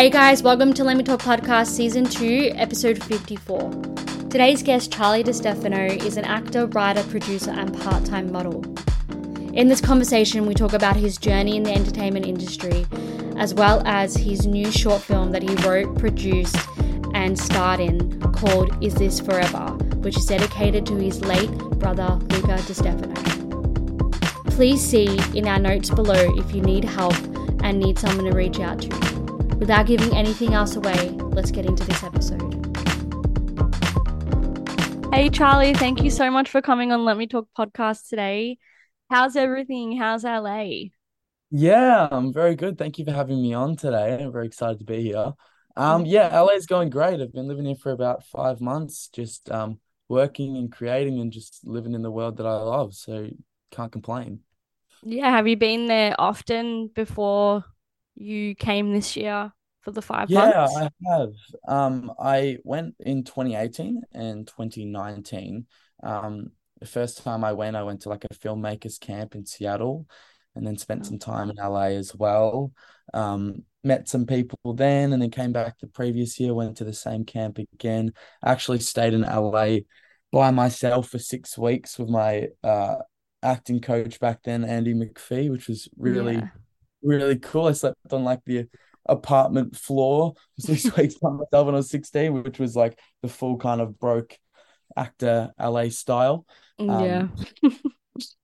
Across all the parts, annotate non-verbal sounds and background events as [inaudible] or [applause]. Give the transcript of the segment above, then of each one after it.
Hey guys, welcome to Let Me Talk Podcast Season 2, Episode 54. Today's guest, Charlie Di Stefano, is an actor, writer, producer, and part time model. In this conversation, we talk about his journey in the entertainment industry, as well as his new short film that he wrote, produced, and starred in called Is This Forever, which is dedicated to his late brother, Lucca Di Stefano. Please see in our notes below if you need help and need someone to reach out to. Without giving anything else away, let's get into this episode. Hey, Charlie, thank you so much for coming on Let Me Talk podcast today. How's everything? How's LA? Yeah, I'm very good. Thank you for having me on today. I'm very excited to be here. Um, yeah, LA is going great. I've been living here for about five months, just um working and creating and just living in the world that I love. So can't complain. Yeah, have you been there often before you came this year for the five Yeah, months? I have. Um, I went in 2018 and 2019. Um, the first time I went, I went to like a filmmakers camp in Seattle and then spent some time in LA as well. Um, met some people then and then came back the previous year, went to the same camp again. Actually stayed in LA by myself for six weeks with my uh acting coach back then, Andy McPhee, which was really Yeah. Really cool. I slept on like the apartment floor six weeks by myself when I was 16, which was like the full kind of broke actor LA style. Yeah. Um, [laughs]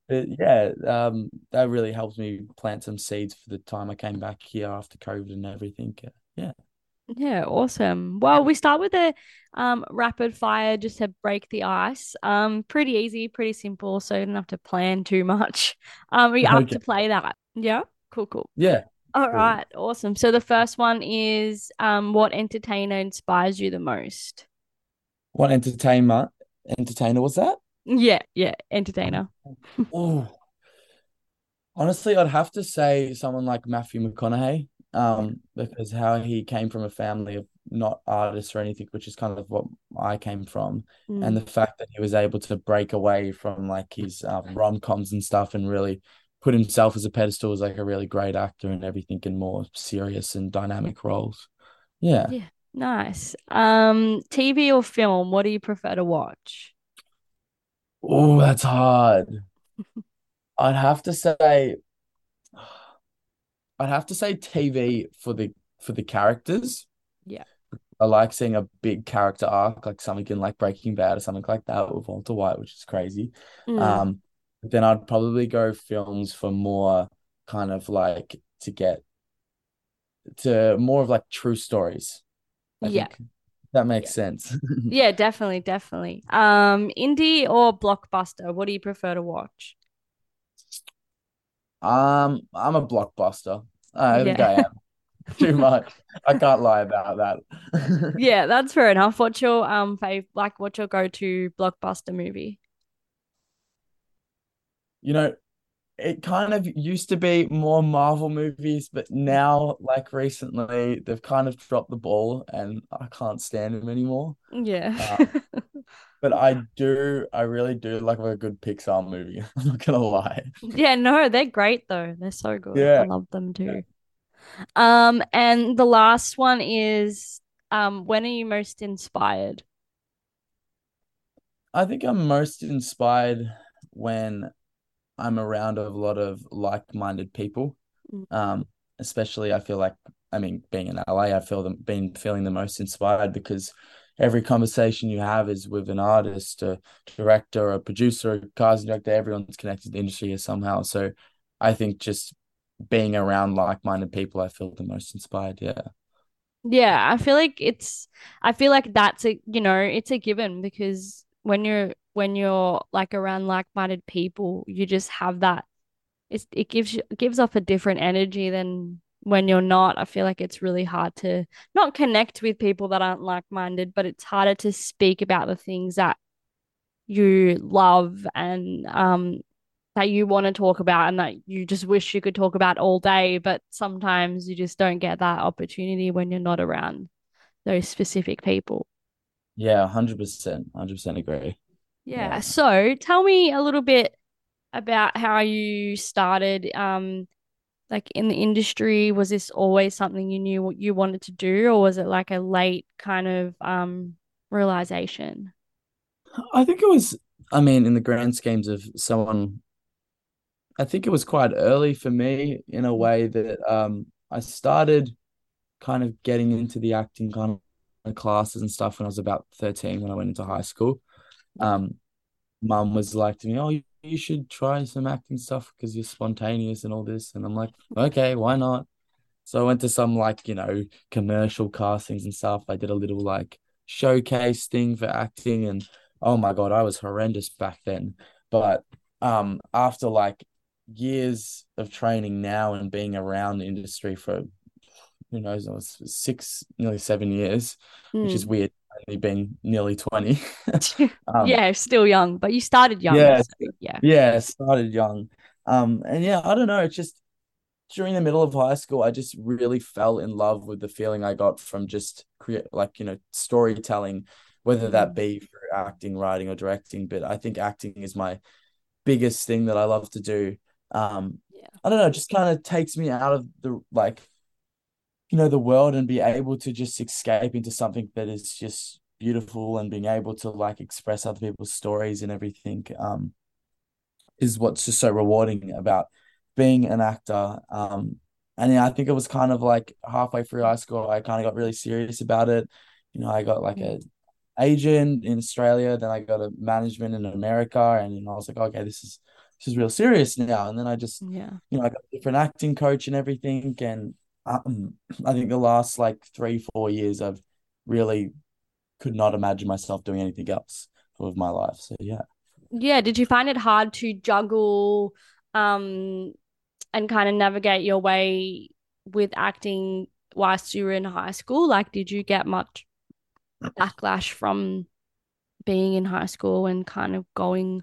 but yeah, um, that really helped me plant some seeds for the time I came back here after COVID and everything. Yeah. Yeah, awesome. Well, we start with a um rapid fire just to break the ice. Um, pretty easy, pretty simple, so you don't have to plan too much. [laughs] Um, are you up to play that? Yeah, cool, cool. Yeah. All Cool. right, awesome. So the first one is um, what entertainer inspires you the most? What entertainer? entertainer was that? Yeah, yeah, entertainer. Oh, honestly, I'd have to say someone like Matthew McConaughey, um, because how he came from a family of not artists or anything, which is kind of what I came from, and the Mm. fact that he was able to break away from like his um, rom-coms and stuff and really put himself as a pedestal as like a really great actor and everything in more serious and dynamic roles. Yeah. Yeah, nice. Um, TV or film, what do you prefer to watch? Oh, that's hard. [laughs] I'd have to say, I'd have to say TV for the for the characters. Yeah. I like seeing a big character arc, like something in like Breaking Bad or something like that with Walter White, which is crazy. Mm. Um, then I'd probably go films for more kind of like to get to more of like true stories. I Yeah, think that makes yeah, sense. [laughs] yeah, definitely, definitely. Um, indie or blockbuster, what do you prefer to watch? Um, I'm a blockbuster. I think Yeah. I am [laughs] too much. I can't lie about that. [laughs] Yeah, that's fair enough. What's your um fav like what's your go-to blockbuster movie? You know, it kind of used to be more Marvel movies, but now, like recently, they've kind of dropped the ball and I can't stand them anymore. Yeah. Um, [laughs] but I do, I really do like a good Pixar movie. [laughs] I'm not gonna lie. Yeah, no, they're great though. They're so good. Yeah. I love them yeah. too. Um, and the last one is um, when are you most inspired? I think I'm most inspired when I'm around a lot of like-minded people. Mm. Um, especially I feel like, I mean, being in LA, I feel them been feeling the most inspired because every conversation you have is with an artist, a director, a producer, a casting director, everyone's connected to the industry here somehow. So I think just being around like-minded people, I feel the most inspired. Yeah. Yeah, I feel like it's I feel like that's a you know, it's a given because when you're when you're like around like-minded people, you just have that it's it gives you gives off a different energy than when you're not. I feel like it's really hard to not connect with people that aren't like-minded, but it's harder to speak about the things that you love and um that you want to talk about and that you just wish you could talk about all day, but sometimes you just don't get that opportunity when you're not around those specific people. Yeah, 100%. 100% agree. Yeah. Yeah. So tell me a little bit about how you started um like in the industry? Was this always something you knew what you wanted to do, or was it like a late kind of um realization? I think it was, I mean, in the grand schemes of someone, I think it was quite early for me in a way that um I started kind of getting into the acting kind of classes and stuff when I was about 13 when I went into high school. Um, mum was like to me, "Oh, you, you should try some acting stuff because you're spontaneous and all this." And I'm like, "Okay, why not?" So I went to some like, you know, commercial castings and stuff. I did a little like showcase thing for acting and oh my God, I was horrendous back then. But um after like years of training now and being around the industry for who knows, it was six, nearly seven years, which is Mm. weird, only been nearly 20. [laughs] [laughs] Um, Yeah, still young, but you started young, yeah, so yeah. yeah, started young. Um, and yeah, I don't know, it's just during the middle of high school, I just really fell in love with the feeling I got from just create like, you know, storytelling, whether that Mm. be through acting, writing, or directing. But I think acting is my biggest thing that I love to do. Um, Yeah. I don't know, it just kind of takes me out of the like you know the world and be able to just escape into something that is just beautiful and being able to like express other people's stories and everything um is what's just so rewarding about being an actor. Um and yeah I think it was kind of like halfway through high school I kind of got really serious about it. You know I got like a agent in Australia then I got a management in America and you know, I was like okay this is this is real serious now. And then I just Yeah. you know I got a different acting coach and everything and um, I think the last like three, four years, I've really could not imagine myself doing anything else with my life. So yeah. Yeah, did you find it hard to juggle um and kind of navigate your way with acting whilst you were in high school? Like, did you get much backlash from being in high school and kind of going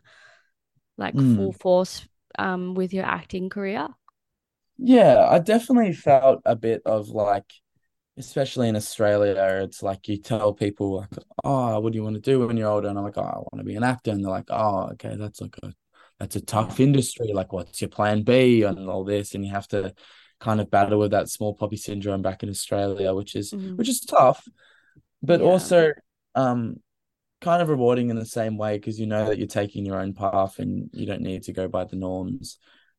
like full Mm. force um with your acting career? Yeah, I definitely felt a bit of like, especially in Australia, it's like you tell people like, oh, what do you want to do when you're older? And I'm like, oh, I want to be an actor. And they're like, oh, okay, that's like a that's a tough industry. Like, what's your plan B and all this? And you have to kind of battle with that small poppy syndrome back in Australia, which is Mm. which is tough. but Yeah. also um kind of rewarding in the same way because you know that you're taking your own path and you don't need to go by the norms.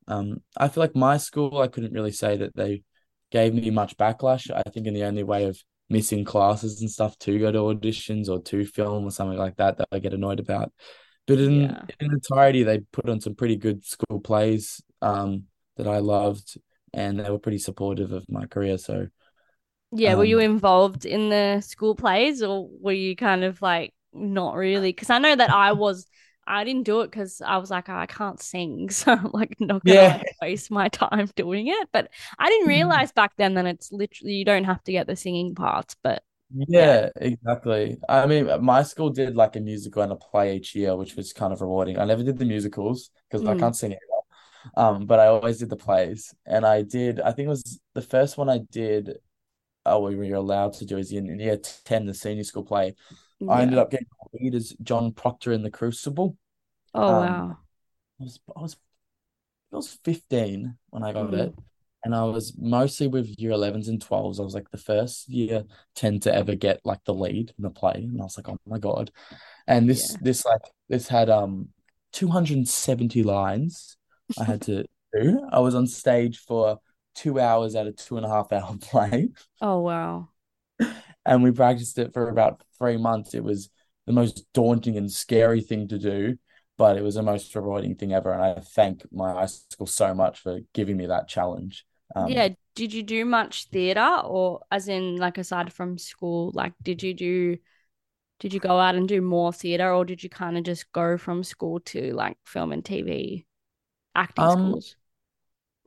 Um, I feel like my school, I couldn't really say that they gave me much backlash. I think in the only way of missing classes and stuff to go to auditions or to film or something like that that I get annoyed about. But in Yeah. in entirety, they put on some pretty good school plays um that I loved and they were pretty supportive of my career. So Yeah, were you um involved in the school plays or were you kind of like not really? Because I know that I was, I didn't do it because I was like, "Oh, I can't sing. [laughs] So I'm like not gonna yeah. like waste my time doing it. But I didn't realize back then that it's literally you don't have to get the singing parts. But yeah. Yeah, exactly. I mean, my school did like a musical and a play each year, which was kind of rewarding. I never did the musicals because I Mm, can't sing it. Um, but I always did the plays, and I did. I think it was the first one I did. Oh, we were allowed to do is in, in year ten, the senior school play. I ended up getting the lead as John Proctor in the Crucible. Oh Um, wow. I was I was I was 15 when I got Mm, it. And I was mostly with year 11s and 12s. I was like the first year 10 to ever get like the lead in the play. And I was like, oh my God. And this yeah. this like this had um 270 lines I had to [laughs] do. I was on stage for two hours at a two and a half hour [laughs] play. Oh wow. And we practiced it for about three months. It was the most daunting and scary thing to do, but it was the most rewarding thing ever. And I thank my high school so much for giving me that challenge. Yeah. Um, Did you do much theater or as in like aside from school, like did you do Did you go out and do more theater or did you kind of just go from school to like film and TV acting um, schools?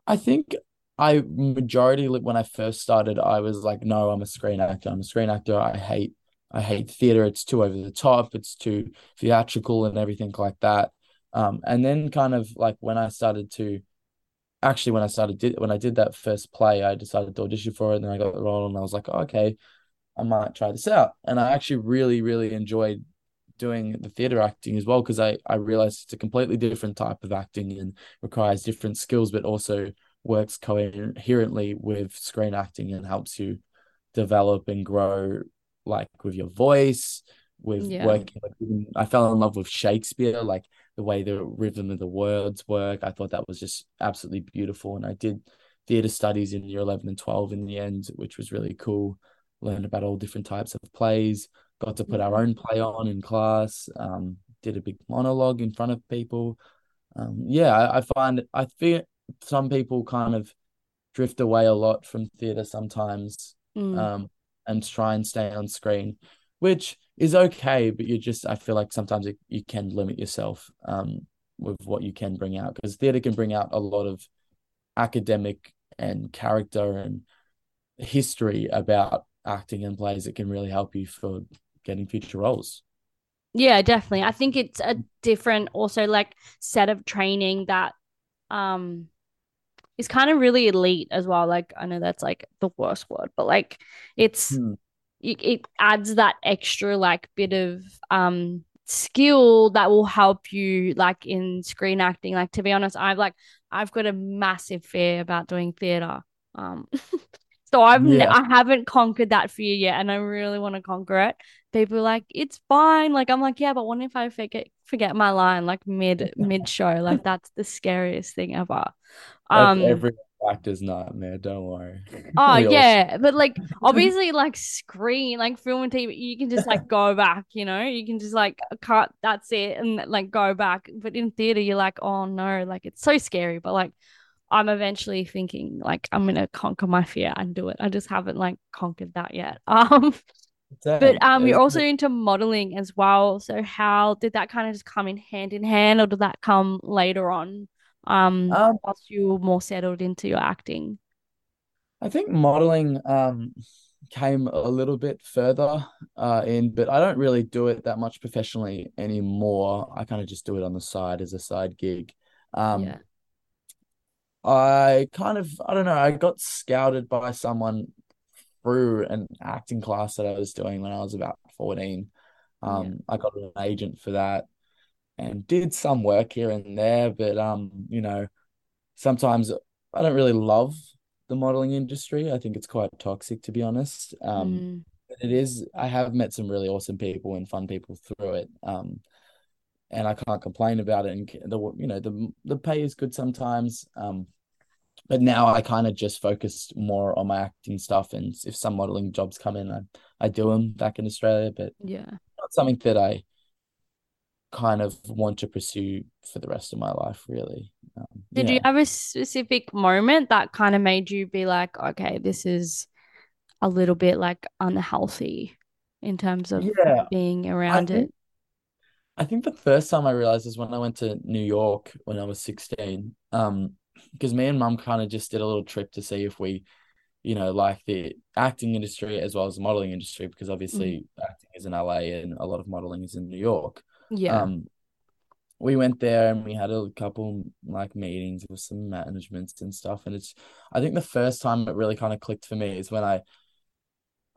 I think I majority when I first started, I was like, no, I'm a screen actor. I'm a screen actor. I hate I hate theater. It's too over the top. It's too theatrical and everything like that. Um, and then kind of like when I started to actually when I started did when I did that first play, I decided to audition for it and then I got the role and I was like, oh, okay, I might try this out. And I actually really, really enjoyed doing the theater acting as well because I I realized it's a completely different type of acting and requires different skills, but also works coherently with screen acting and helps you develop and grow like with your voice with Yeah. working like, I fell in love with Shakespeare like the way the rhythm of the words work. I thought that was just absolutely beautiful and I did theatre studies in year 11 and 12 in the end which was really cool. Learned about all different types of plays got to put our own play on in class um did a big monologue in front of people. Um yeah I, I find I feel some people kind of drift away a lot from theatre sometimes Mm. um, and try and stay on screen, which is okay, but you just I feel like sometimes it, you can limit yourself um, with what you can bring out because theatre can bring out a lot of academic and character and history about acting and plays that can really help you for getting future roles. Yeah, definitely. I think it's a different also like set of training that um is kind of really elite as well. Like I know that's like the worst word, but like it's Hmm. it, it adds that extra like bit of um skill that will help you like in screen acting. Like to be honest, I've like I've got a massive fear about doing theater. Um [laughs] so I've Yeah. I haven't conquered that fear yet and I really want to conquer it. People are like it's fine. Like I'm like, yeah, but what if I forget forget my line like mid [laughs] mid show? Like that's the scariest thing ever. That's Um every actor's nightmare. Don't worry. Oh [laughs] We all- yeah, but like [laughs] obviously like screen, like film and TV, you can just like go back, you know, you can just like cut, that's it, and like go back. But in theater, you're like, oh no, like it's so scary. But like I'm eventually thinking like I'm gonna conquer my fear and do it. I just haven't like conquered that yet. Um, Same. but um, you're also into modeling as well. So how did that kind of just come in hand in hand, or did that come later on? Um, Um, once you were more settled into your acting. I think modeling um came a little bit further uh in, but I don't really do it that much professionally anymore. I kind of just do it on the side as a side gig. Um Yeah. I kind of I don't know, I got scouted by someone through an acting class that I was doing when I was about 14. Um I got an agent for that and did some work here and there, but um, you know, sometimes I don't really love the modeling industry. I think it's quite toxic, to be honest. Um, Mm. but it is. I have met some really awesome people and fun people through it. Um, and I can't complain about it. And the you know the the pay is good sometimes. Um, but now I kind of just focus more on my acting stuff. And if some modeling jobs come in, I I do them back in Australia. But Yeah. not something that I kind of want to pursue for the rest of my life, really. Um, Did yeah. you have a specific moment that kind of made you be like, okay, this is a little bit like unhealthy in terms of Yeah, being around think- it? I think the first time I realized is when I went to New York when I was 16. Um, because me and mum kind of just did a little trip to see if we, you know, like the acting industry as well as the modeling industry, because obviously acting is in LA and a lot of modeling is in New York. Yeah. Um, we went there and we had a couple like meetings with some managements and stuff. And it's, I think the first time it really kind of clicked for me is when I,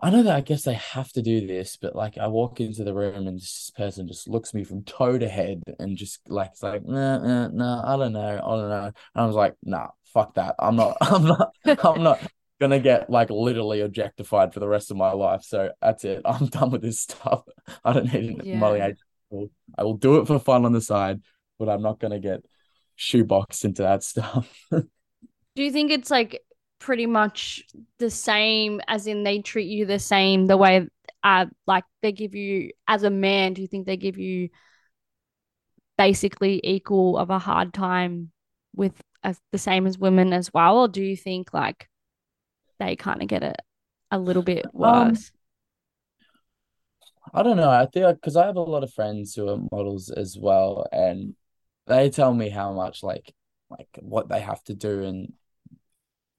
I know that I guess they have to do this, but like I walk into the room and this person just looks me from toe to head and just like it's like nah nah nah I don't know I don't know. And I was like nah fuck that. I'm not [laughs] I'm not I'm not gonna get like literally objectified for the rest of my life so that's it. [laughs] I'm done with this stuff. [laughs] I don't need a modeling Yeah. agent I will do it for fun on the side but I'm not gonna get shoeboxed into that stuff. Do you think it's like pretty much the same as in they treat you the same the way uh like they give you as a man, do you think they give you basically equal of a hard time with as the same as women as well? Or do you think like they kind of get it a little bit Um, worse? I don't know. I feel because I have a lot of friends who are models as well, and they tell me how much like like what they have to do. And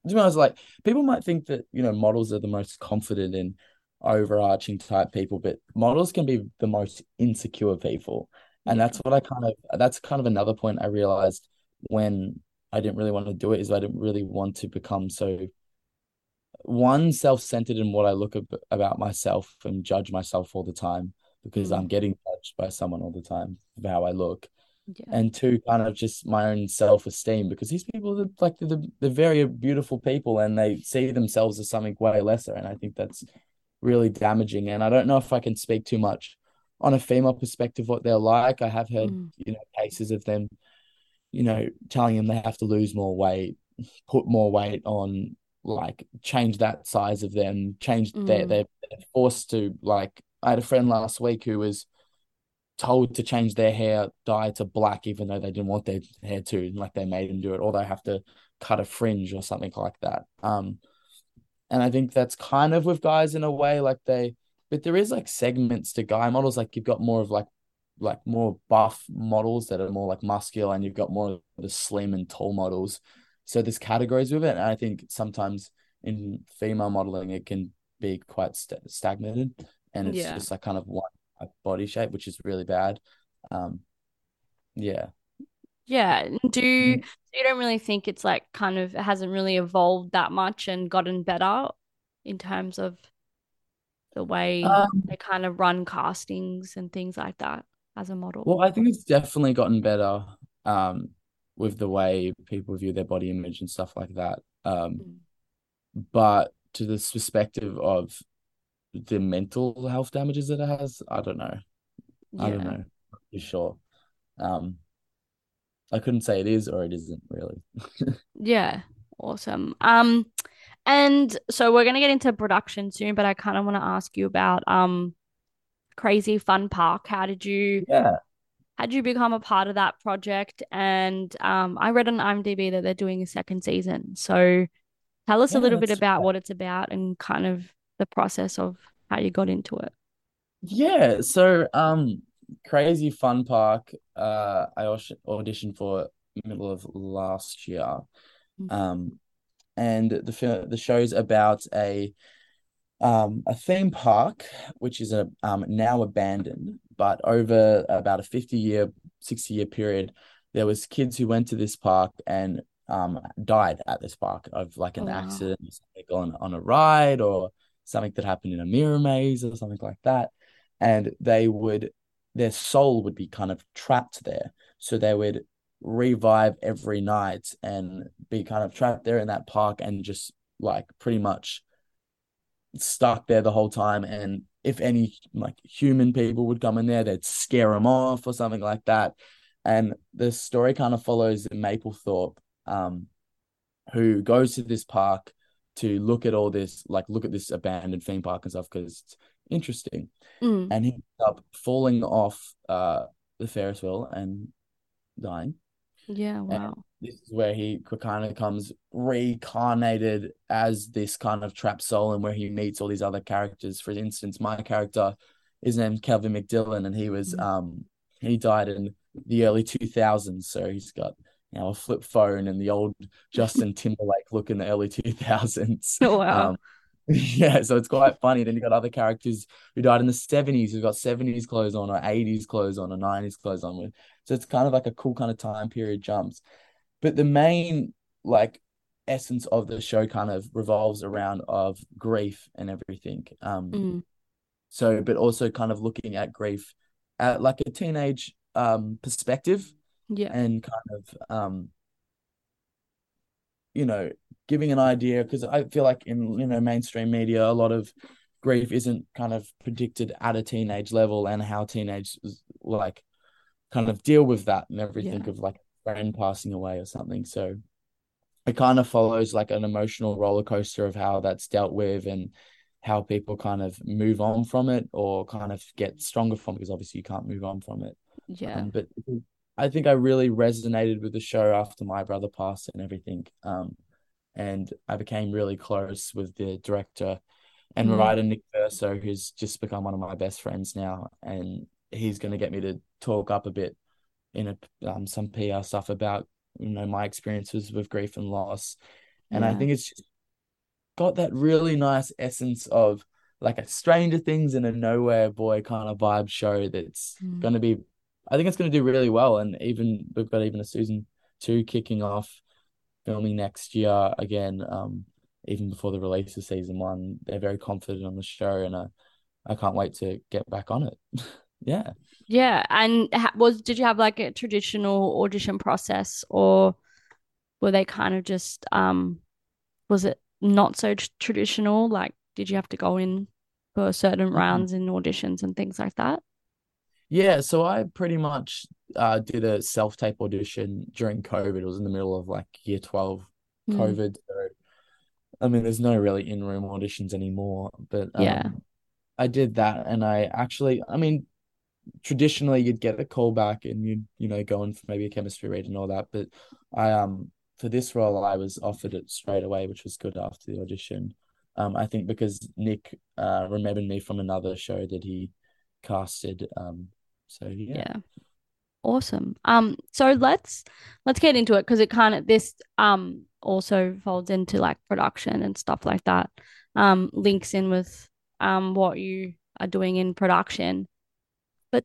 to be honest, like people might think that you know models are the most confident and overarching type people, but models can be the most insecure people. And that's what I kind of that's kind of another point I realized when I didn't really want to do it is I didn't really want to become so one self-centered in what I look ab about myself and judge myself all the time because Mm. I'm getting judged by someone all the time for how I look. Yeah. and two, kind of just my own self-esteem because these people are like the they're very beautiful people and they see themselves as something way lesser, and I think that's really damaging. And I don't know if I can speak too much on a female perspective what they're like. I have heard Mm. you know cases of them, you know, telling them they have to lose more weight, put more weight on, like change that size of them, change their Mm. they're, they're forced to like. I had a friend last week who was told to change their hair dye to black even though they didn't want their hair to like they made them do it or they have to cut a fringe or something like that. Um and i think that's kind of with guys in a way like they but there is like segments to guy models. Like you've got more of like like more buff models that are more like muscular and you've got more of the slim and tall models. So there's categories with it and i think sometimes in female modeling it can be quite st- stagnated and it's Yeah. just like kind of one body shape which is really bad um yeah Yeah. Do you, Mm. so you don't really think it's like kind of it hasn't really evolved that much and gotten better in terms of the way um, they kind of run castings and things like that as a model? well i think it's definitely gotten better um with the way people view their body image and stuff like that um Mm. but to the perspective of the mental health damages that it has i don't know I don't know for sure. Um, I couldn't say it is or it isn't really. [laughs] Yeah. Awesome. Um, and so we're gonna get into production soon, but I kind of want to ask you about um Crazy Fun Park. How did you Yeah, how did you become a part of that project? And um, I read on IMDb that they're doing a second season. So tell us a little bit about what it's about and kind of the process of how you got into it. yeah. So, um, Crazy Fun Park. Uh, I auditioned for middle of last year. Mm. Um, and the film, the show's about a um a theme park which is a um now abandoned, but over about a 50 year, 60 year period, there was kids who went to this park and um died at this park of like Oh, an wow. accident or something on on a ride or something that happened in a mirror maze or something like that. And they would their soul would be kind of trapped there. So they would revive every night and be kind of trapped there in that park and just like pretty much stuck there the whole time. And if any like human people would come in there, they'd scare them off or something like that. And the story kind of follows Maplethorpe, um, who goes to this park to look at all this, like look at this abandoned theme park and stuff because it's interesting. Mm. And he ends up falling off uh the Ferris wheel and dying. Yeah, And wow. this is where he kind of comes reincarnated as this kind of trapped soul and where he meets all these other characters. For instance, my character is named Kelvin McDillan and he was Mhm. um he died in the early 2000s. So he's got you know a flip phone and the old Justin [laughs] Timberlake look in the early 2000s. Oh, wow. Um [laughs] yeah, so it's quite funny. Then you got other characters who died in the 70s who've got 70s clothes on or 80s clothes on or 90s clothes on with. So it's kind of like a cool kind of time period jumps. But the main like essence of the show kind of revolves around of grief and everything. Um Mm. so but also kind of looking at grief at like a teenage um perspective Yeah. and kind of um you know giving an idea because I feel like in you know mainstream media a lot of grief isn't kind of predicted at a teenage level and how teenagers like kind of deal with that and everything Yeah. of like a friend passing away or something so it kind of follows like an emotional roller coaster of how that's dealt with and how people kind of move on from it or kind of get stronger from it because obviously you can't move on from it Yeah. um, but I think I really resonated with the show after my brother passed and everything. Um, and I became really close with the director and Mm. writer Nick Verso, who's just become one of my best friends now, and he's going to get me to talk up a bit in a um, some PR stuff about you know my experiences with grief and loss, and I think it's just got that really nice essence of like a Stranger Things and a Nowhere Boy kind of vibe show that's Mm. going to be, I think it's going to do really well. And even we've got even a season two kicking off, filming next year again. Um, even before the release of season one, they're very confident on the show, and I, I can't wait to get back on it. [laughs] Yeah. Yeah, and was did you have like a traditional audition process, or were they kind of just um, was it not so tr traditional? Like, did you have to go in for certain Mm. rounds in auditions and things like that? Yeah, so I pretty much uh, did a self-tape audition during COVID. It was in the middle of like year 12 Mm, COVID. So I mean, there's no really in-room auditions anymore, but yeah. um I did that and I actually I mean traditionally you'd get a call back and you'd you know go in for maybe a chemistry read and all that but I um for this role I was offered it straight away which was good after the audition um I think because Nick uh remembered me from another show that he casted um so yeah Yeah. Awesome. Um, so let's let's get into it because it kind of this um also folds into like production and stuff like that. Um, links in with um what you are doing in production. But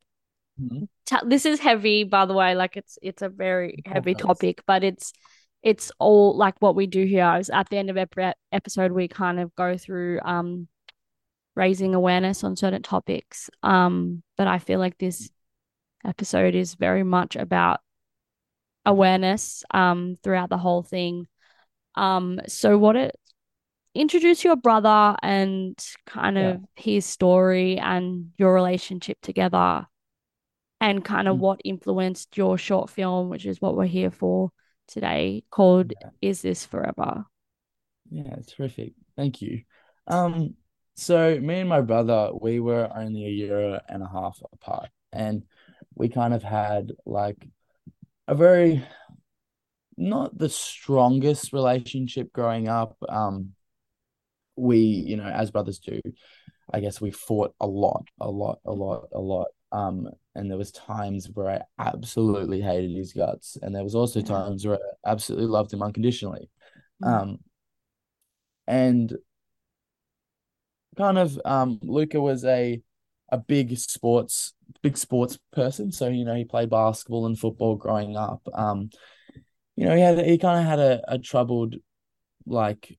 Mhm. t this is heavy, by the way. Like it's it's a very heavy topic, but it's it's all like what we do here is at the end of every episode we kind of go through um raising awareness on certain topics. Um, but I feel like this episode is very much about awareness um throughout the whole thing. Um, so what it introduce your brother and kind yeah of his story and your relationship together and kind of Mm. what influenced your short film, which is what we're here for today, called yeah Is This Forever? yeah terrific thank you um so me and my brother we were only a year and a half apart and we kind of had like a very not the strongest relationship growing up. Um, we, you know, as brothers do, I guess we fought a lot, a lot, a lot, a lot. Um, and there was times where I absolutely hated his guts, and there was also times where I absolutely loved him unconditionally. Mm. Um, and kind of, um, Lucca was a a big sports big sports person, so you know he played basketball and football growing up. Um, you know he had he kind of had a, a troubled like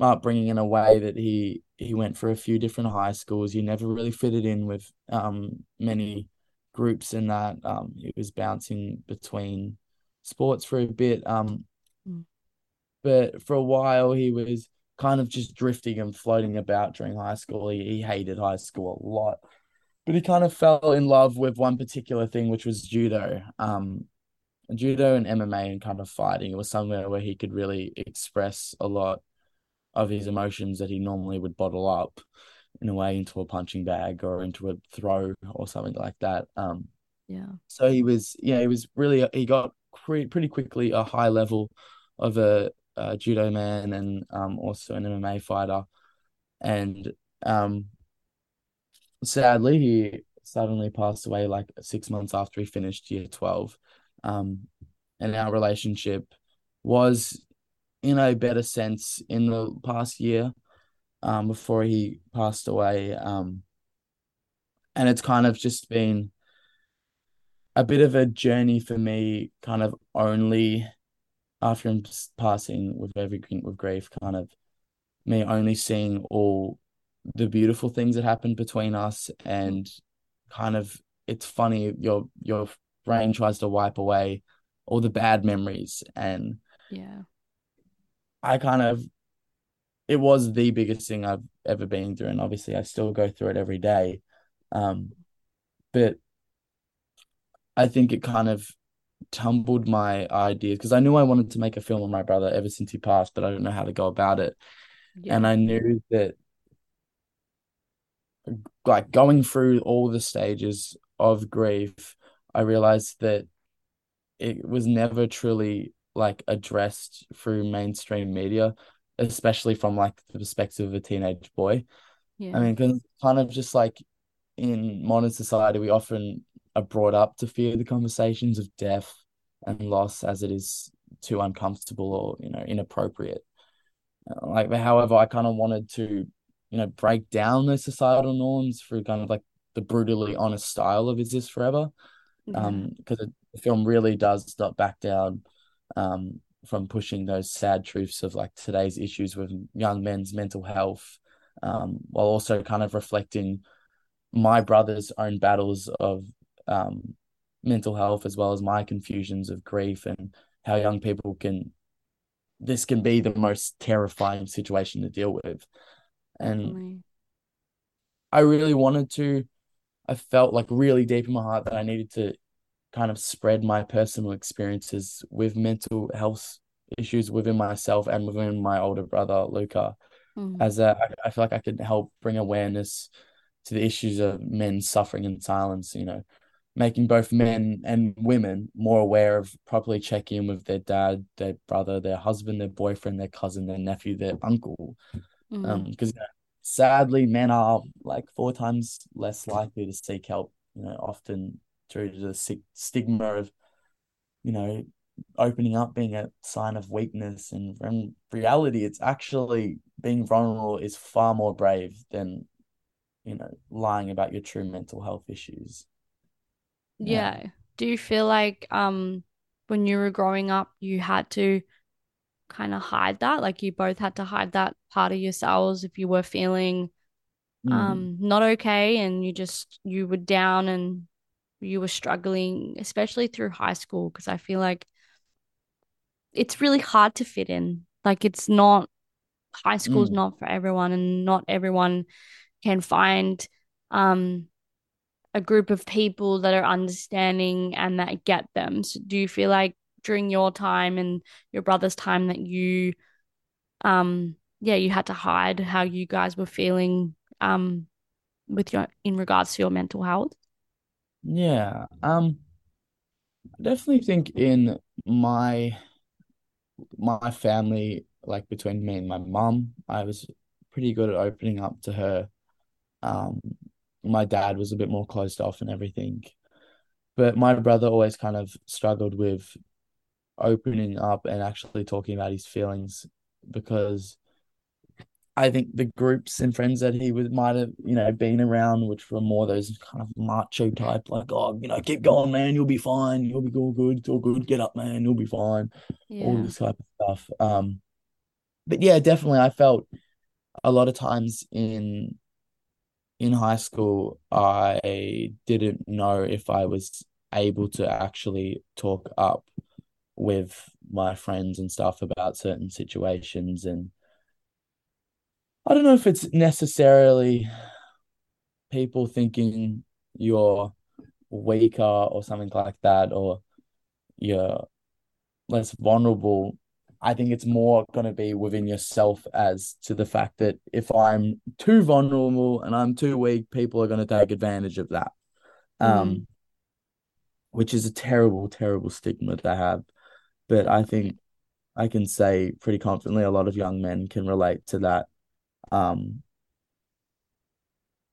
upbringing in a way that he he went for a few different high schools. He never really fitted in with um many groups in that. Um, he was bouncing between sports for a bit. Um, Mm. but for a while he was kind of just drifting and floating about during high school. He, he hated high school a lot, but he kind of fell in love with one particular thing, which was judo. Um, judo and MMA and kind of fighting. It was somewhere where he could really express a lot of his emotions that he normally would bottle up in a way into a punching bag or into a throw or something like that. Um, Yeah. so he was, yeah, he was really, he got pretty, pretty quickly a high level of a, a judo man and um, also an MMA fighter. And um, sadly, he suddenly passed away like six months after he finished year 12. Um, and our relationship was in a better sense in the past year um, before he passed away. Um, and it's kind of just been a bit of a journey for me, kind of only after him passing with every with grief, kind of me only seeing all the beautiful things that happened between us and kind of it's funny your your brain tries to wipe away all the bad memories and Yeah. I kind of it was the biggest thing I've ever been through and obviously I still go through it every day um but I think it kind of tumbled my ideas because I knew I wanted to make a film on my brother ever since he passed, but I don't know how to go about it. And I knew that like going through all the stages of grief, I realized that it was never truly like addressed through mainstream media, especially from like the perspective of a teenage boy. Yeah. I mean, because kind of just like in modern society, we often are brought up to fear the conversations of death and loss as it is too uncomfortable or, you know, inappropriate. Like, however, I kind of wanted to, you know, break down those societal norms through kind of like the brutally honest style of Is This Forever? Yeah. Um, because the film really does not back down um from pushing those sad truths of like today's issues with young men's mental health, um, while also kind of reflecting my brother's own battles of um, mental health as well as my confusions of grief and how young people can this can be the most terrifying situation to deal with and Definitely. i really wanted to i felt like really deep in my heart that i needed to kind of spread my personal experiences with mental health issues within myself and within my older brother lucca Mm. as a, I feel like i could help bring awareness to the issues of men suffering in silence you know making both men and women more aware of properly checking in with their dad, their brother, their husband, their boyfriend, their cousin, their nephew, their uncle. Mm. Um, because sadly, men are like four times less likely to seek help. You know, often due to the stigma of, you know, opening up being a sign of weakness, and in reality, it's actually being vulnerable is far more brave than, you know, lying about your true mental health issues. Yeah. Do you feel like um when you were growing up you had to kind of hide that? Like you both had to hide that part of yourselves if you were feeling Mm. um not okay and you just you were down and you were struggling, especially through high school, because I feel like it's really hard to fit in. Like it's not high school's Mm. not for everyone and not everyone can find um a group of people that are understanding and that get them. So do you feel like during your time and your brother's time that you um yeah, you had to hide how you guys were feeling um with your in regards to your mental health? Yeah. Um, I definitely think in my my family, like between me and my mom I was pretty good at opening up to her. Um, my dad was a bit more closed off and everything. But my brother always kind of struggled with opening up and actually talking about his feelings because I think the groups and friends that he would might have, you know, been around, which were more those kind of macho type, like, oh, you know, keep going, man, you'll be fine, you'll be all good, it's all good, get up, man, you'll be fine, all this type of stuff. Um, but yeah, definitely, I felt a lot of times in in high school, I didn't know if I was able to actually talk up with my friends and stuff about certain situations and I don't know if it's necessarily people thinking you're weaker or something like that, or you're less vulnerable. I think it's more going to be within yourself as to the fact that if I'm too vulnerable and I'm too weak, people are going to take advantage of that. Um, Mm. which is a terrible, terrible stigma to have. But I think I can say pretty confidently a lot of young men can relate to that. Um,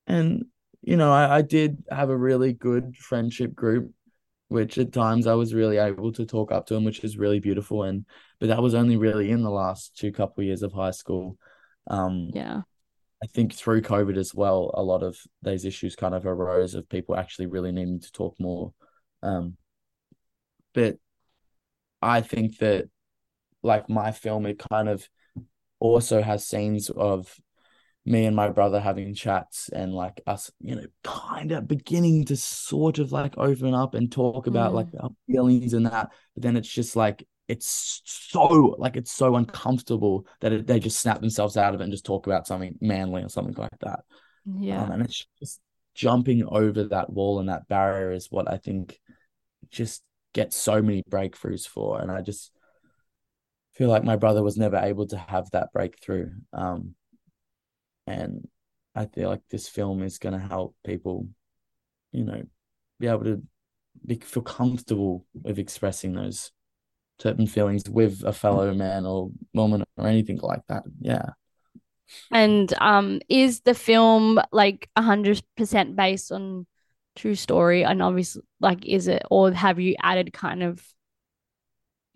and you know, I, I did have a really good friendship group, which at times I was really able to talk up to them, which is really beautiful. And but that was only really in the last two couple years of high school. Um, Yeah. I think through COVID as well, a lot of these issues kind of arose of people actually really needing to talk more. Um, but I think that like my film, it kind of also has scenes of me and my brother having chats and like us, you know, kind of beginning to sort of like open up and talk about like Mm. our feelings and that. But then it's just like it's so like it's so uncomfortable that it, they just snap themselves out of it and just talk about something manly or something like that. Um, Yeah. and it's just jumping over that wall and that barrier is what I think just gets so many breakthroughs for. And I just feel like my brother was never able to have that breakthrough. Um, and I feel like this film is going to help people, you know, be able to be, feel comfortable with expressing those certain feelings with a fellow man or woman or anything like that. Yeah. And um, is the film like a hundred percent based on true story? And obviously, like, is it, or have you added kind of,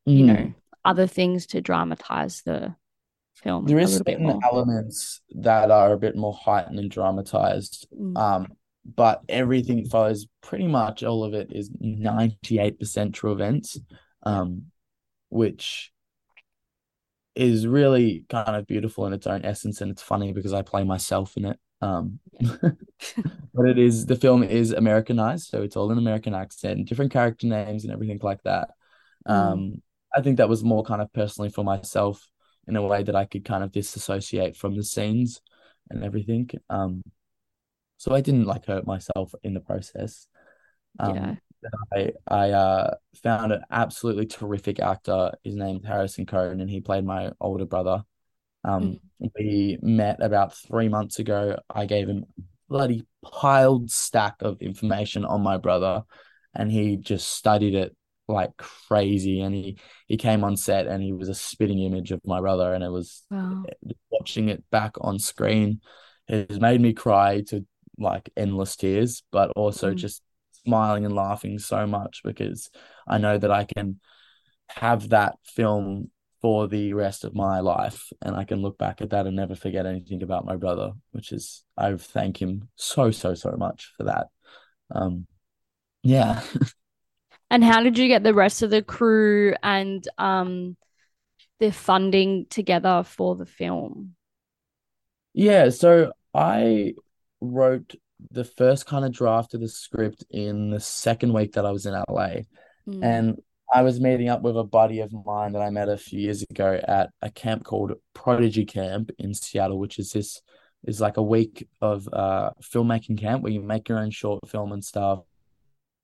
you know, Mm. other things to dramatize the film There is certain elements that are a bit more heightened and dramatized. Mm. Um, but everything follows pretty much all of it is 98% true events. Um, which is really kind of beautiful in its own essence and it's funny because I play myself in it. Um [laughs] but it is the film is Americanized, so it's all in American accent, different character names and everything like that. Mm, Um, I think that was more kind of personally for myself in a way that I could kind of disassociate from the scenes and everything. Um, so I didn't like hurt myself in the process. yeah. Um, I I uh found an absolutely terrific actor. His name's Harrison Cohn, and he played my older brother. Mm, Um, we met about three months ago. I gave him a bloody piled stack of information on my brother, and he just studied it like crazy. And he he came on set, and he was a spitting image of my brother, and it was wow. watching it back on screen. It has made me cry to like endless tears, but also Mm, just smiling and laughing so much because I know that I can have that film for the rest of my life and I can look back at that and never forget anything about my brother, which is I thank him so so so much for that. Um yeah. [laughs] And how did you get the rest of the crew and um the funding together for the film? Yeah, so I wrote the first kind of draft of the script in the second week that I was in LA. Mm, And I was meeting up with a buddy of mine that I met a few years ago at a camp called Prodigy Camp in Seattle, which is this is like a week of uh filmmaking camp where you make your own short film and stuff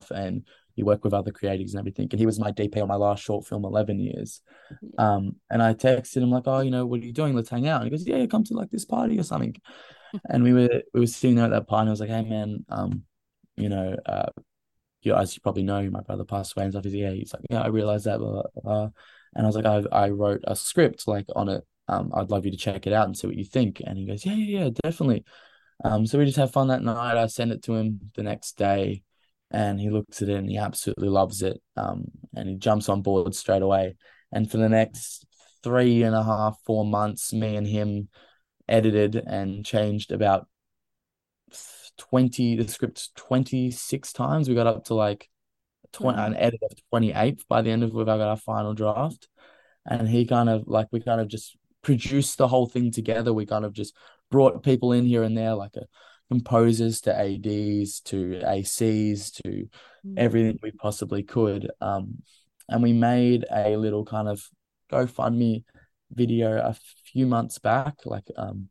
and you work with other creatives and everything. And he was my DP on my last short film, 11 years. Um, and I texted him like, oh, you know, what are you doing? Let's hang out. And he goes, yeah, come to like this party or something. [laughs] And we were we were sitting there at that party. And I was like, hey man, um, you know, uh, you as you probably know, my brother passed away and stuff. He's yeah, he's like, yeah, I realized that. Blah, blah, blah. And I was like, I I wrote a script like on it. Um, I'd love you to check it out and see what you think. And he goes, yeah, yeah, yeah, definitely. Um, so we just have fun that night. I send it to him the next day, and he looks at it and he absolutely loves it. Um, and he jumps on board straight away. And for the next three and a half, four months, me and him edited and changed about 20 the script 26 times. We got up to like 20 an edit of 28 by the end of we've got our final draft. And he kind of like we kind of just produced the whole thing together. We kind of just brought people in here and there, like a composers to ADs to ACs to Mm, everything we possibly could. Um, and we made a little kind of GoFundMe video a few months back, like um,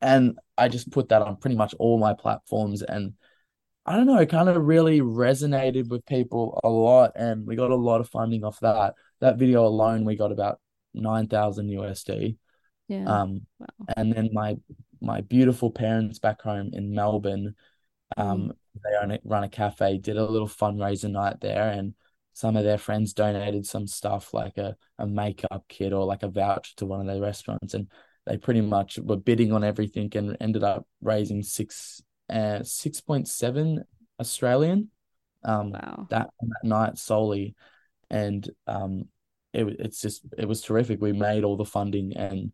and I just put that on pretty much all my platforms and I don't know, it kind of really resonated with people a lot, and we got a lot of funding off that. That video alone, we got about 9,000 USD. yeah. Um, Wow. and then my my beautiful parents back home in Melbourne, Mm, um, they own it, run a cafe, did a little fundraiser night there, and some of their friends donated some stuff like a, a makeup kit or like a voucher to one of their restaurants, and they pretty much were bidding on everything and ended up raising six uh six point seven Australian um wow. that that night solely, and um it it's just it was terrific. We made all the funding and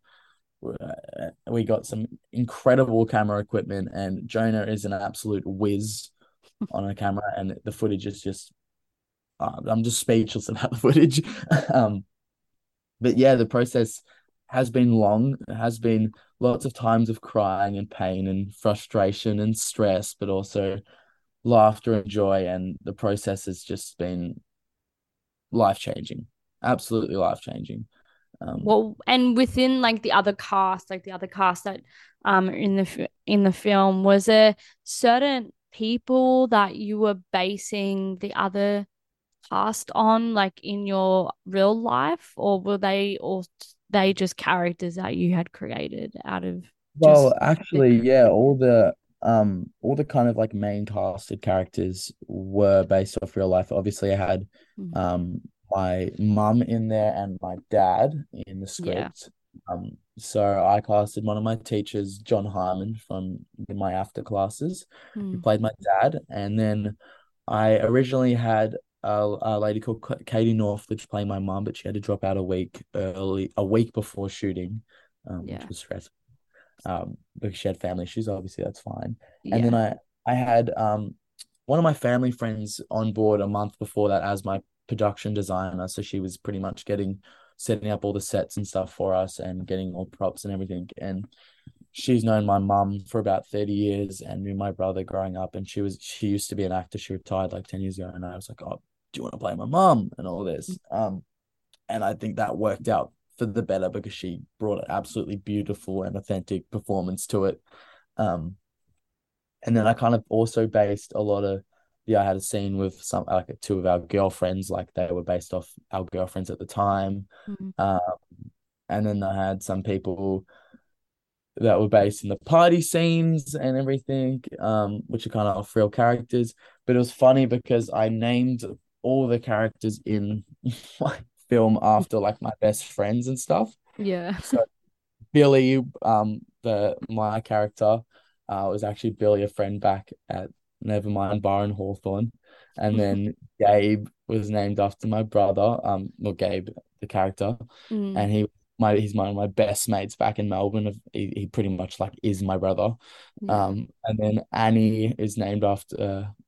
uh, we got some incredible camera equipment, and Jonah is an absolute whiz [laughs] on a camera, and the footage is just uh, I'm just speechless [laughs] about the footage. [laughs] um, but yeah, the process has been long. It has been lots of times of crying and pain and frustration and stress, but also laughter and joy. And the process has just been life changing, absolutely life changing. Um, Well, and within like the other cast, like the other cast that um in the in the film, was there certain people that you were basing the other cast on, like in your real life, or were they all they just characters that you had created out of Well, just the actually, yeah, all the um all the kind of like main casted characters were based off real life. Obviously, I had Mm, um my mum in there and my dad in the yeah. script. Um, so I casted one of my teachers, John Hyman, from my after classes, who Mm, played my dad, and then I originally had a, a lady called Ka- Katie Northwich playing my mum, but she had to drop out a week early, a week before shooting, um, which was stressful um, because she had family issues. Obviously, that's fine. And then I I had um one of my family friends on board a month before that as my production designer. So she was pretty much getting setting up all the sets and stuff for us and getting all props and everything. And she's known my mum for about 30 years and knew my brother growing up. And she was she used to be an actor. She retired like 10 years ago. And I was like, Oh, do you want to play my mom And all this. Um, and I think that worked out for the better because she brought an absolutely beautiful and authentic performance to it. Um, and then I kind of also based a lot of yeah, I had a scene with some like two of our girlfriends, like they were based off our girlfriends at the time. Mm. Um, and then I had some people that were based in the party scenes and everything, um, which are kind of off real characters. But it was funny because I named all the characters in [laughs] my film after like my best friends and stuff. Yeah. So Billy, um, the my character, uh, was actually Billy, a friend back at Nevermind Bar in Hawthorn. And then Gabe was named after my brother, um, well, Gabe, the character, Mm. and he my he's one of my best mates back in Melbourne. He, he pretty much like is my brother. Yeah. Um, and then Annie is named after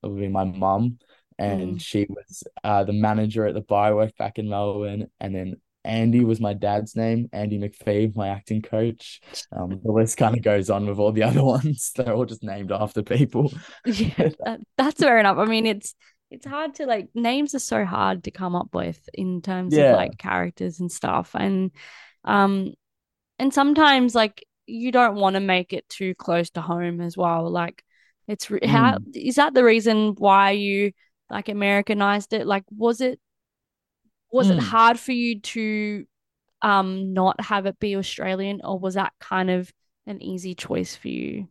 uh, would be my mum, and Mm. she was uh the manager at the worked back in Melbourne. And then Andy was my dad's name, Andy McPhee, my acting coach. Um, the list kind of goes on with all the [laughs] other ones. They're all just named after people. [laughs] Yeah, that, that's fair enough. I mean, it's it's hard to like names are so hard to come up with in terms of like characters and stuff. And um and sometimes like you don't want to make it too close to home as well. Like it's re- how is that the reason why you like Americanized it? Like was it was it Mm. hard for you to um not have it be Australian or was that kind of an easy choice for you?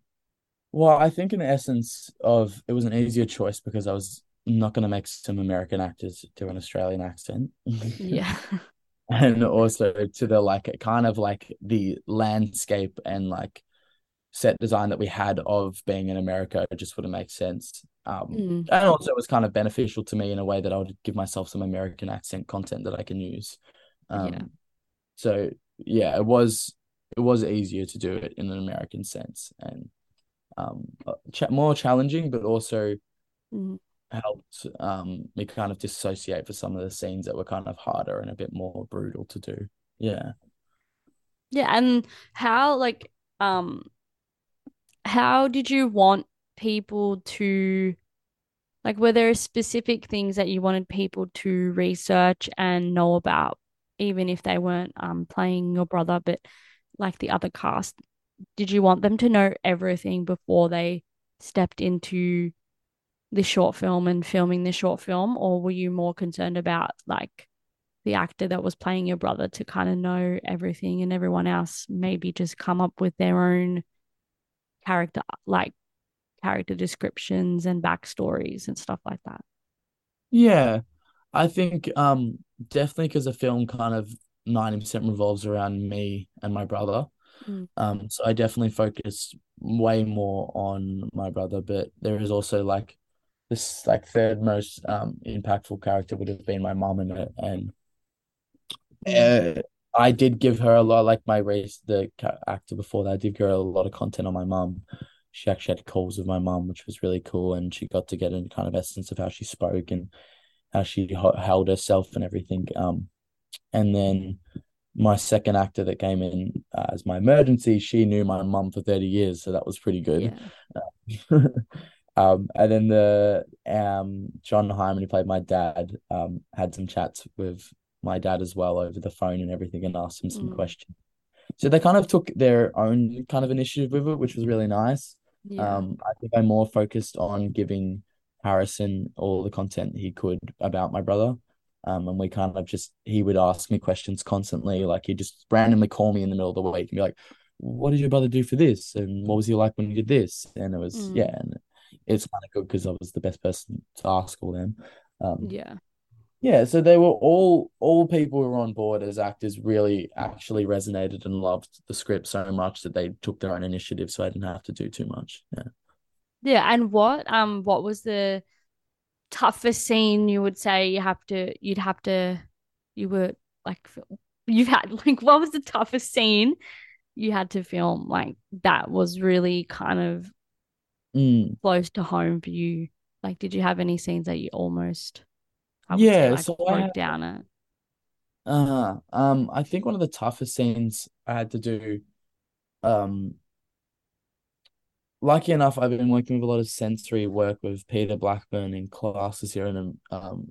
Well, I think in essence of it was an easier choice because I was not going to make some American actors do an Australian accent. Yeah. [laughs] [laughs] and also to the like kind of like the landscape and like set design that we had of being in America it just wouldn't make sense. Um, Mm. and also it was kind of beneficial to me in a way that I would give myself some American accent content that I can use. Um, Yeah. so yeah, it was it was easier to do it in an American sense and um ch- more challenging, but also Mm. helped um me kind of dissociate for some of the scenes that were kind of harder and a bit more brutal to do. Yeah. Yeah, and how like um how did you want people to like were there specific things that you wanted people to research and know about even if they weren't um playing your brother but like the other cast? Did you want them to know everything before they stepped into the short film and filming the short film? Or were you more concerned about like the actor that was playing your brother to kind of know everything and everyone else maybe just come up with their own character like character descriptions and backstories and stuff like that. Yeah. I think um definitely because the film kind of 90% revolves around me and my brother. Mm. Um so I definitely focused way more on my brother, but there is also like this like third most um impactful character would have been my mom in it and Mm. uh, I did give her a lot like my race the actor before that I did give her a lot of content on my mom. She actually had calls with my mom, which was really cool, and she got to get a kind of essence of how she spoke and how she held herself and everything. Um, and then my second actor that came in uh, as my emergency, she knew my mum for 30 years, so that was pretty good. Yeah. [laughs] um, and then the um John Hyman, who played my dad, um, had some chats with my dad as well over the phone and everything, and asked him some Mm. questions. So they kind of took their own kind of initiative with it, which was really nice. Yeah. Um, I think I'm more focused on giving Harrison all the content he could about my brother. Um, and we kind of just he would ask me questions constantly. Like he'd just randomly call me in the middle of the week and be like, "What did your brother do for this? And what was he like when he did this?" And it was Mm. yeah, and it's kind of good because I was the best person to ask all them. Um, Yeah. Yeah, so they were all all people who were on board as actors really actually resonated and loved the script so much that they took their own initiative, so I didn't have to do too much. Yeah. Yeah. And what um what was the toughest scene you would say you have to you'd have to you were like you've had [laughs] like what was the toughest scene you had to film like that was really kind of Mm. close to home for you? Like, did you have any scenes that you almost, I would say, Yeah, like so I had down at? uh um I think one of the toughest scenes I had to do um lucky enough, I've been working with a lot of sensory work with Peter Blackburn in classes here in um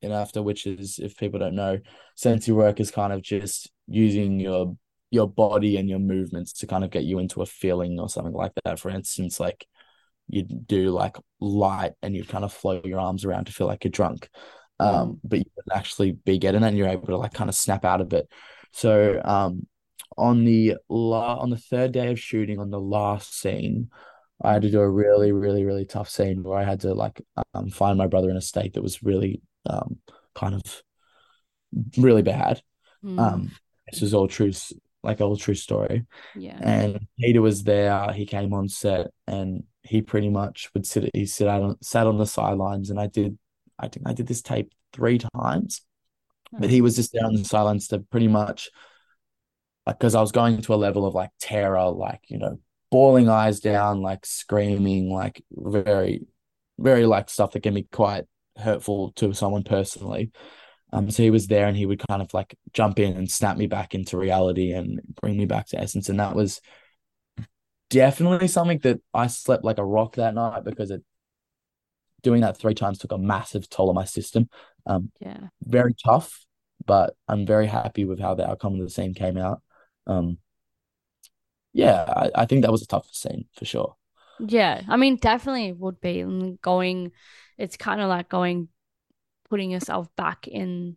in after which is if people don't know, sensory work is kind of just using your your body and your movements to kind of get you into a feeling or something like that. For instance, like you do like light and you kind of flow your arms around to feel like you're drunk. Um, but you can actually be getting it and you're able to like kind of snap out of it. So um on the la on the third day of shooting on the last scene, I had to do a really, really, really tough scene where I had to like um find my brother in a state that was really um kind of really bad. Mm. Um this is all true like all true story. Yeah. And Peter was there, he came on set and he pretty much would sit he sit out on sat on the sidelines and I did I think I did this tape three times. But Oh. he was just there on the sidelines to pretty much like because I was going to a level of like terror, like you know, bawling eyes down, like screaming, like very, very like stuff that can be quite hurtful to someone personally. Um, so he was there and he would kind of like jump in and snap me back into reality and bring me back to essence. And that was definitely something that I slept like a rock that night because it doing that three times took a massive toll on my system. Um, Yeah. very tough, but I'm very happy with how the outcome of the scene came out. Um, yeah, I, I think that was a tough scene for sure. Yeah. I mean, definitely would be and going. It's kind of like going, putting yourself back in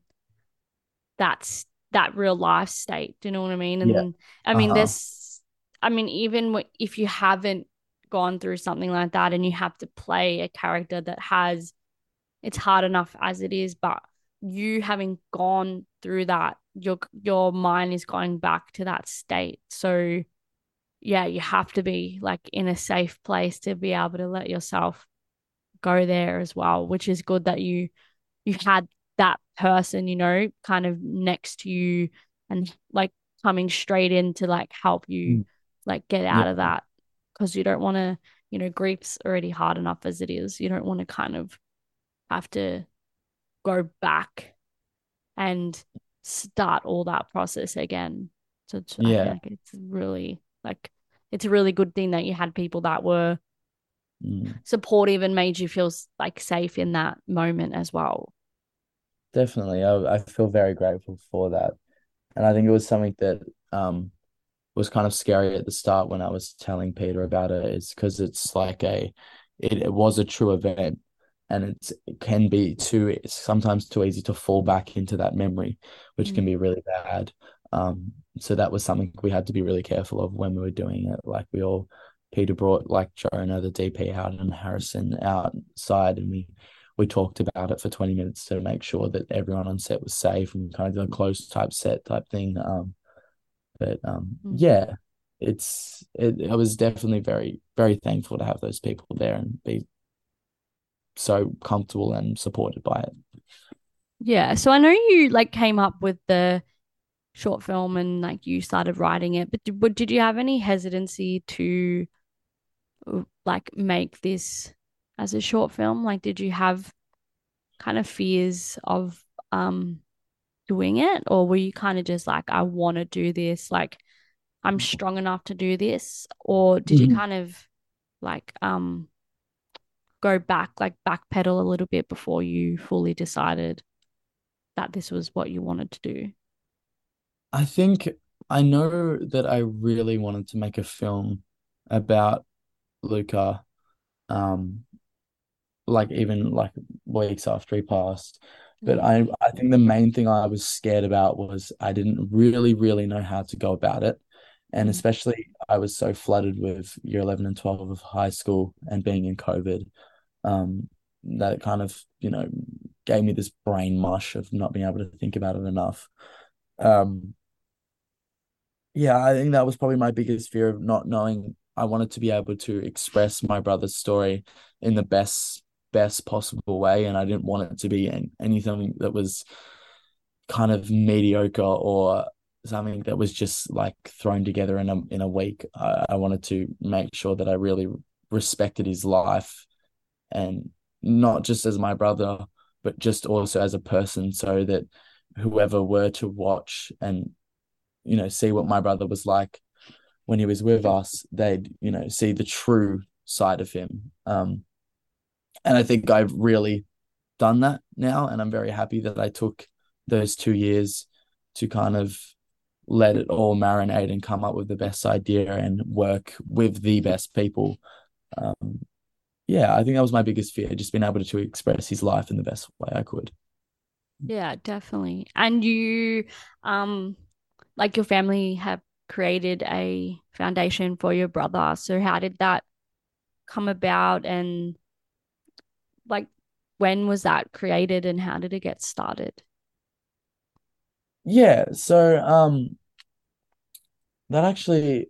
that's that real life state. Do you know what I mean? Yeah. And I mean, Uh-huh. this, I mean, even if you haven't gone through something like that and you have to play a character that has, it's hard enough as it is, but you having gone through that, your your mind is going back to that state. So yeah, you have to be like in a safe place to be able to let yourself go there as well, which is good that you you had that person, you know, kind of next to you and like coming straight in to like help you Mm. like get Yeah. out of that because you don't want to, you know, grief's already hard enough as it is. You don't want to kind of have to go back and start all that process again. So it's, Yeah. think it's really like it's a really good thing that you had people that were Mm. supportive and made you feel like safe in that moment as well. Definitely. I, I feel very grateful for that. And I think it was something that um was kind of scary at the start when I was telling Peter about it, is because it's like a it, it was a true event and it's it can be too it's sometimes too easy to fall back into that memory, which can Mm. be really bad. Um, so that was something we had to be really careful of when we were doing it. Like we all Peter brought like Jonah, the DP out and Harrison outside and we we talked about it for 20 minutes to make sure that everyone on set was safe and kind of a closed type set type thing. Um, but um, Mm. yeah, it's it. I was definitely very very thankful to have those people there and be so comfortable and supported by it. Yeah. So I know you like came up with the short film and like you started writing it, but did, did you have any hesitancy to like make this as a short film? Like, did you have kind of fears of um doing it, or were you kind of just like, I want to do this, like I'm strong enough to do this, or did you Mhm. kind of like um go back, like backpedal a little bit before you fully decided that this was what you wanted to do? I think I know that I really wanted to make a film about Lucca, um, like even like weeks after he passed. But. I I think the main thing I was scared about was I didn't really, really know how to go about it. And Mm. especially I was so flooded with year 11 and 12 of high school and being in COVID, um, that it kind of, you know, gave me this brain mush of not being able to think about it enough. Um, yeah, I think that was probably my biggest fear of not knowing. I wanted to be able to express my brother's story in the best best possible way, and I didn't want it to be an- anything that was kind of mediocre or something that was just like thrown together in a in a week. I, I wanted to make sure that I really respected his life and not just as my brother, but just also as a person, so that whoever were to watch and you know see what my brother was like when he was with us, they'd you know see the true side of him. Um, and I think I've really done that now, and I'm very happy that I took those two years to kind of let it all marinate and come up with the best idea and work with the best people. Um, yeah, I think that was my biggest fear, just being able to, express his life in the best way I could. Yeah, definitely. And you, um, like your family have created a foundation for your brother. So how did that come about and like when was that created and how did it get started? Yeah, so um that actually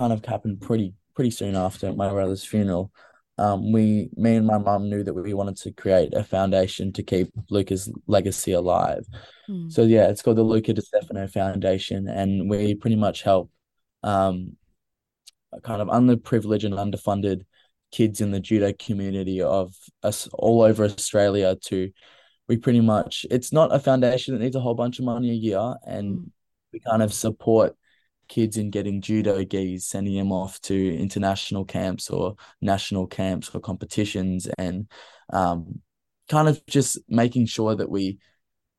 kind of happened pretty pretty soon after my brother's funeral. Um, we, me and my mum knew that we wanted to create a foundation to keep Lucca's legacy alive. Mm. So yeah, it's called the Lucca Di Stefano Foundation, and we pretty much help um, kind of underprivileged and underfunded kids in the judo community of us all over Australia to we pretty much it's not a foundation that needs a whole bunch of money a year and mm. we kind of support kids in getting judo gis, sending them off to international camps or national camps or competitions, and um, kind of just making sure that we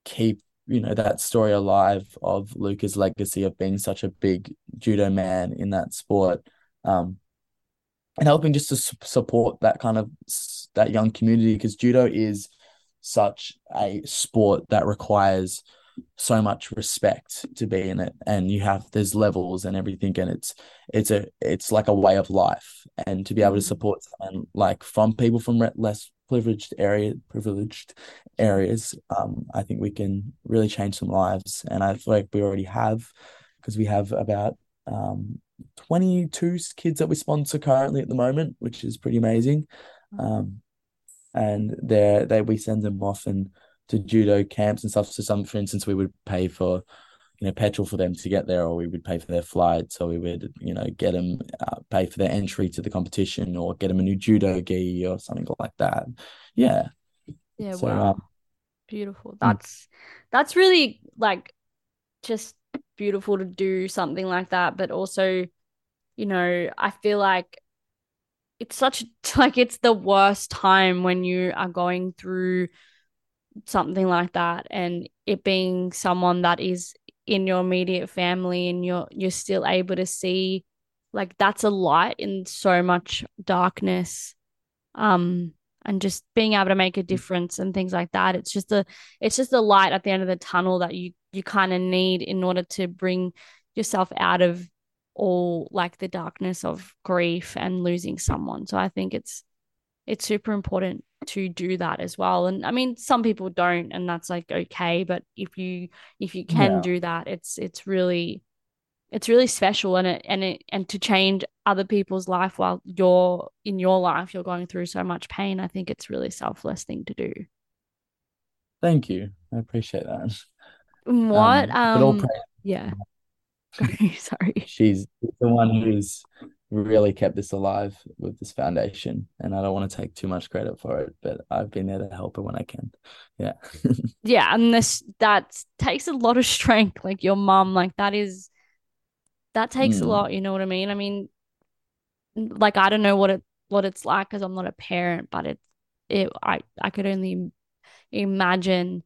keep you know that story alive of Lucca's legacy of being such a big judo man in that sport, um, and helping just to su- support that kind of that young community because judo is such a sport that requires so much respect to be in it and you have there's levels and everything and it's it's a it's like a way of life and to be able to mm. support and like from people from less privileged area privileged areas um i think we can really change some lives and i feel like we already have because we have about um 22 kids that we sponsor currently at the moment which is pretty amazing um and they they we send them off and to judo camps and stuff. So some, for instance, we would pay for, you know, petrol for them to get there, or we would pay for their flight. So we would, you know, get them uh, pay for their entry to the competition, or get them a new judo gi or something like that. Yeah. Yeah. So, wow. Um, Beautiful. Hmm. That's that's really like just beautiful to do something like that, but also, you know, I feel like it's such [laughs] like it's the worst time when you are going through something like that and it being someone that is in your immediate family and you're you're still able to see like that's a light in so much darkness um and just being able to make a difference and things like that. It's just a it's just a light at the end of the tunnel that you you kind of need in order to bring yourself out of all like the darkness of grief and losing someone. So i think it's it's super important to do that as well. And i mean some people don't and that's like okay but if you if you can yeah. do that it's it's really it's really special. And it and it and to change other people's life while you're in your life you're going through so much pain i think it's really selfless thing to do. Thank you. I appreciate that what um, um yeah. [laughs] [laughs] Sorry she's the one who's really kept this alive with this foundation and i don't want to take too much credit for it but i've been there to help her when i can. Yeah. [laughs] Yeah and this that takes a lot of strength like your mom like that is that takes mm. a lot you know what i mean? I mean like i don't know what it what it's like because i'm not a parent but it's it i i could only imagine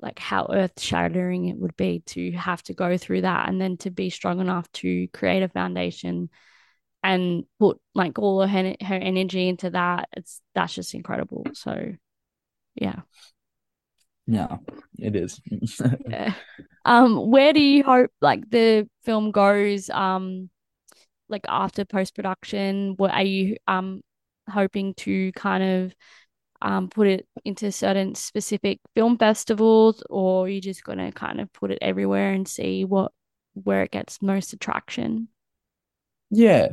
like how earth shattering it would be to have to go through that and then to be strong enough to create a foundation and put like all of her, her energy into that. It's that's just incredible. So yeah. Yeah it is. [laughs] Yeah. Um where do you hope like the film goes um like after post production what are you um hoping to kind of um put it into certain specific film festivals or you're you just going to kind of put it everywhere and see what where it gets most attraction yeah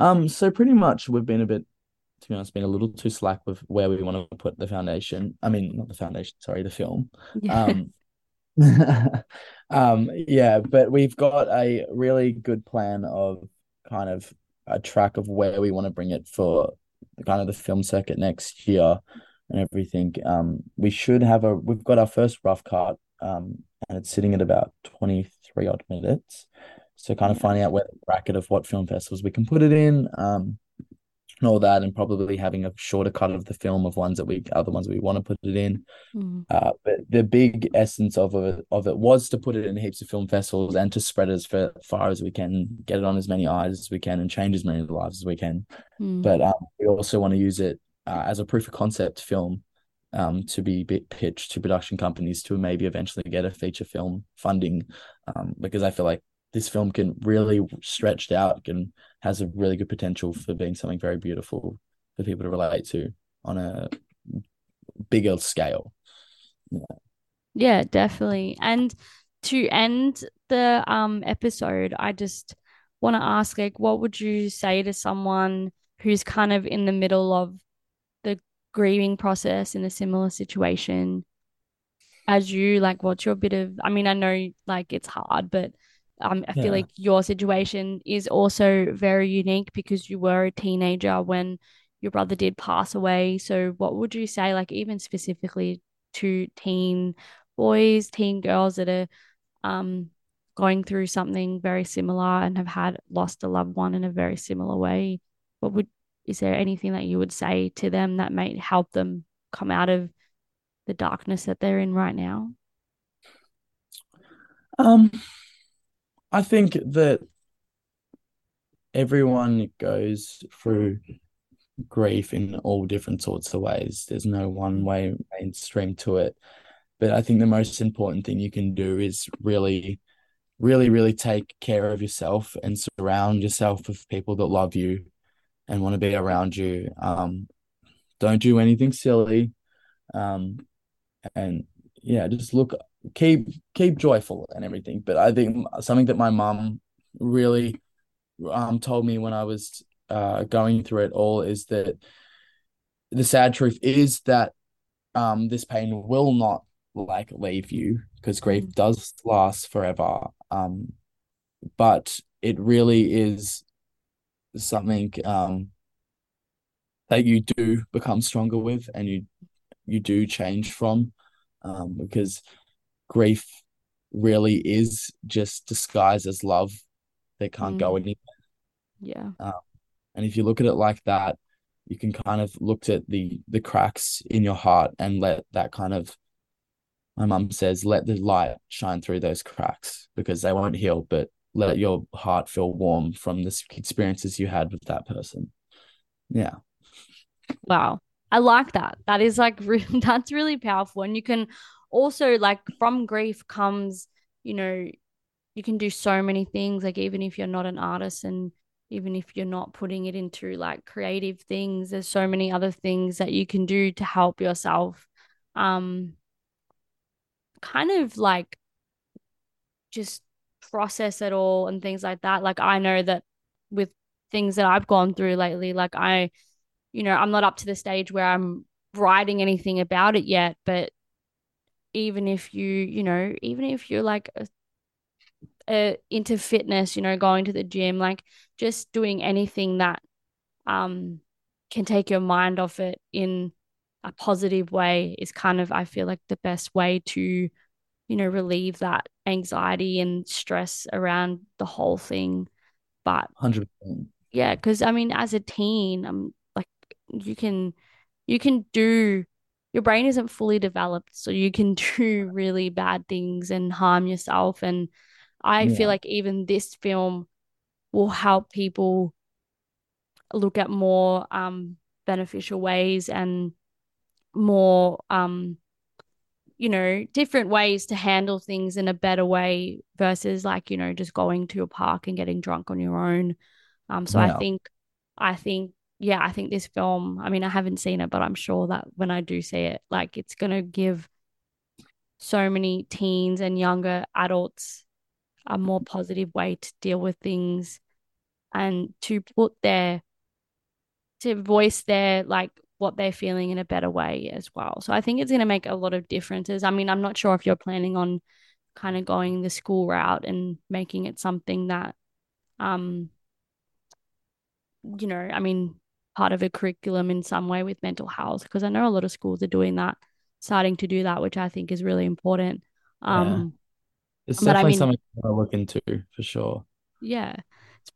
um, so pretty much we've been a bit, to be honest, been a little too slack with where we want to put the foundation. I mean, not the foundation, sorry, the film. Yeah. Um, [laughs] um, yeah, but we've got a really good plan of kind of a track of where we want to bring it for kind of the film circuit next year and everything. Um, we should have a we've got our first rough cut, um, and it's sitting at about 23 odd minutes. So kind of finding out where the bracket of what film festivals we can put it in. Um, and all that, and probably having a shorter cut of the film of ones that we other ones we want to put it in. Mm. Uh, but the big essence of it of it was to put it in heaps of film festivals and to spread it as far as we can, get it on as many eyes as we can, and change as many lives as we can. Mm. But um, we also want to use it uh, as a proof of concept film um, to be pitched to production companies to maybe eventually get a feature film funding, um, because I feel like this film can really stretched out and has a really good potential for being something very beautiful for people to relate to on a bigger scale. Yeah. Yeah, definitely. And to end the um episode, I just want to ask like what would you say to someone who's kind of in the middle of the grieving process in a similar situation as you like what's your bit of I mean I know like it's hard but um, I yeah. feel like your situation is also very unique because you were a teenager when your brother did pass away. So, what would you say, like, even specifically to teen boys, teen girls that are um, going through something very similar and have had lost a loved one in a very similar way? What would is there anything that you would say to them that might help them come out of the darkness that they're in right now? Um, I think that everyone goes through grief in all different sorts of ways. There's no one way mainstream to it. But I think the most important thing you can do is really, really, really take care of yourself and surround yourself with people that love you and want to be around you. Um, don't do anything silly. Um, and yeah, just look keep keep joyful and everything. But I think something that my mom really um told me when I was uh going through it all is that the sad truth is that um this pain will not like leave you because grief mm. does last forever. Um but it really is something um that you do become stronger with and you you do change from um because grief really is just disguised as love that can't mm. go anywhere. Yeah. Um, and if you look at it like that, you can kind of look at the the cracks in your heart and let that kind of my mum says let the light shine through those cracks because they won't heal but let your heart feel warm from the experiences you had with that person yeah wow i like that that is like [laughs] that's really powerful and you can also like from grief comes you know you can do so many things like even if you're not an artist and even if you're not putting it into like creative things there's so many other things that you can do to help yourself. Um kind of like just process it all and things like that. Like i know that with things that i've gone through lately like i you know i'm not up to the stage where i'm writing anything about it yet but even if you you know even if you're like a, a, into fitness you know going to the gym like just doing anything that um can take your mind off it in a positive way is kind of i feel like the best way to you know relieve that anxiety and stress around the whole thing. But 100% yeah because i mean as a teen i'm like you can you can do your brain isn't fully developed so you can [laughs] do really bad things and harm yourself and i yeah. feel like even this film will help people look at more um beneficial ways and more um you know different ways to handle things in a better way versus like you know just going to a park and getting drunk on your own um so yeah. i think i think yeah, I think this film, I mean, I haven't seen it, but I'm sure that when I do see it, like it's going to give so many teens and younger adults a more positive way to deal with things and to put their, to voice their, like, what they're feeling in a better way as well. So I think it's going to make a lot of differences. I mean, I'm not sure if you're planning on kind of going the school route and making it something that, um, you know, I mean, part of a curriculum in some way with mental health because I know a lot of schools are doing that, starting to do that, which I think is really important. Um, yeah. It's definitely I mean, something I look into for sure. Yeah.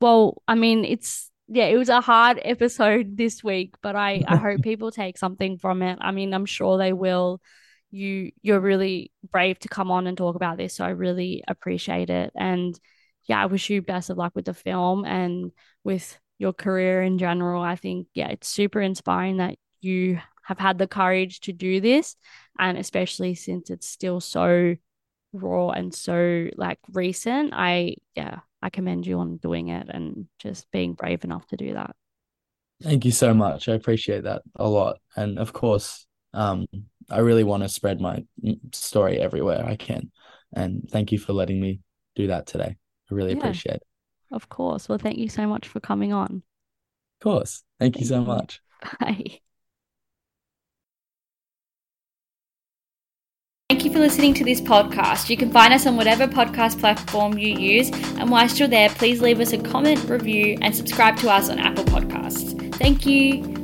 Well, I mean, it's yeah, it was a hard episode this week, but I I hope [laughs] people take something from it. I mean, I'm sure they will. You you're really brave to come on and talk about this, so I really appreciate it. And yeah, I wish you best of luck with the film and with your career in general. I think yeah, it's super inspiring that you have had the courage to do this, and especially since it's still so raw and so like recent. I yeah, I commend you on doing it and just being brave enough to do that. Thank you so much. I appreciate that a lot. And of course, um, I really want to spread my story everywhere I can. And thank you for letting me do that today. I really yeah, appreciate it. Of course. Well, thank you so much for coming on. Of course. Thank, thank you so you. much. Bye. Thank you for listening to this podcast. You can find us on whatever podcast platform you use. And whilst you're there, please leave us a comment, review, and subscribe to us on Apple Podcasts. Thank you.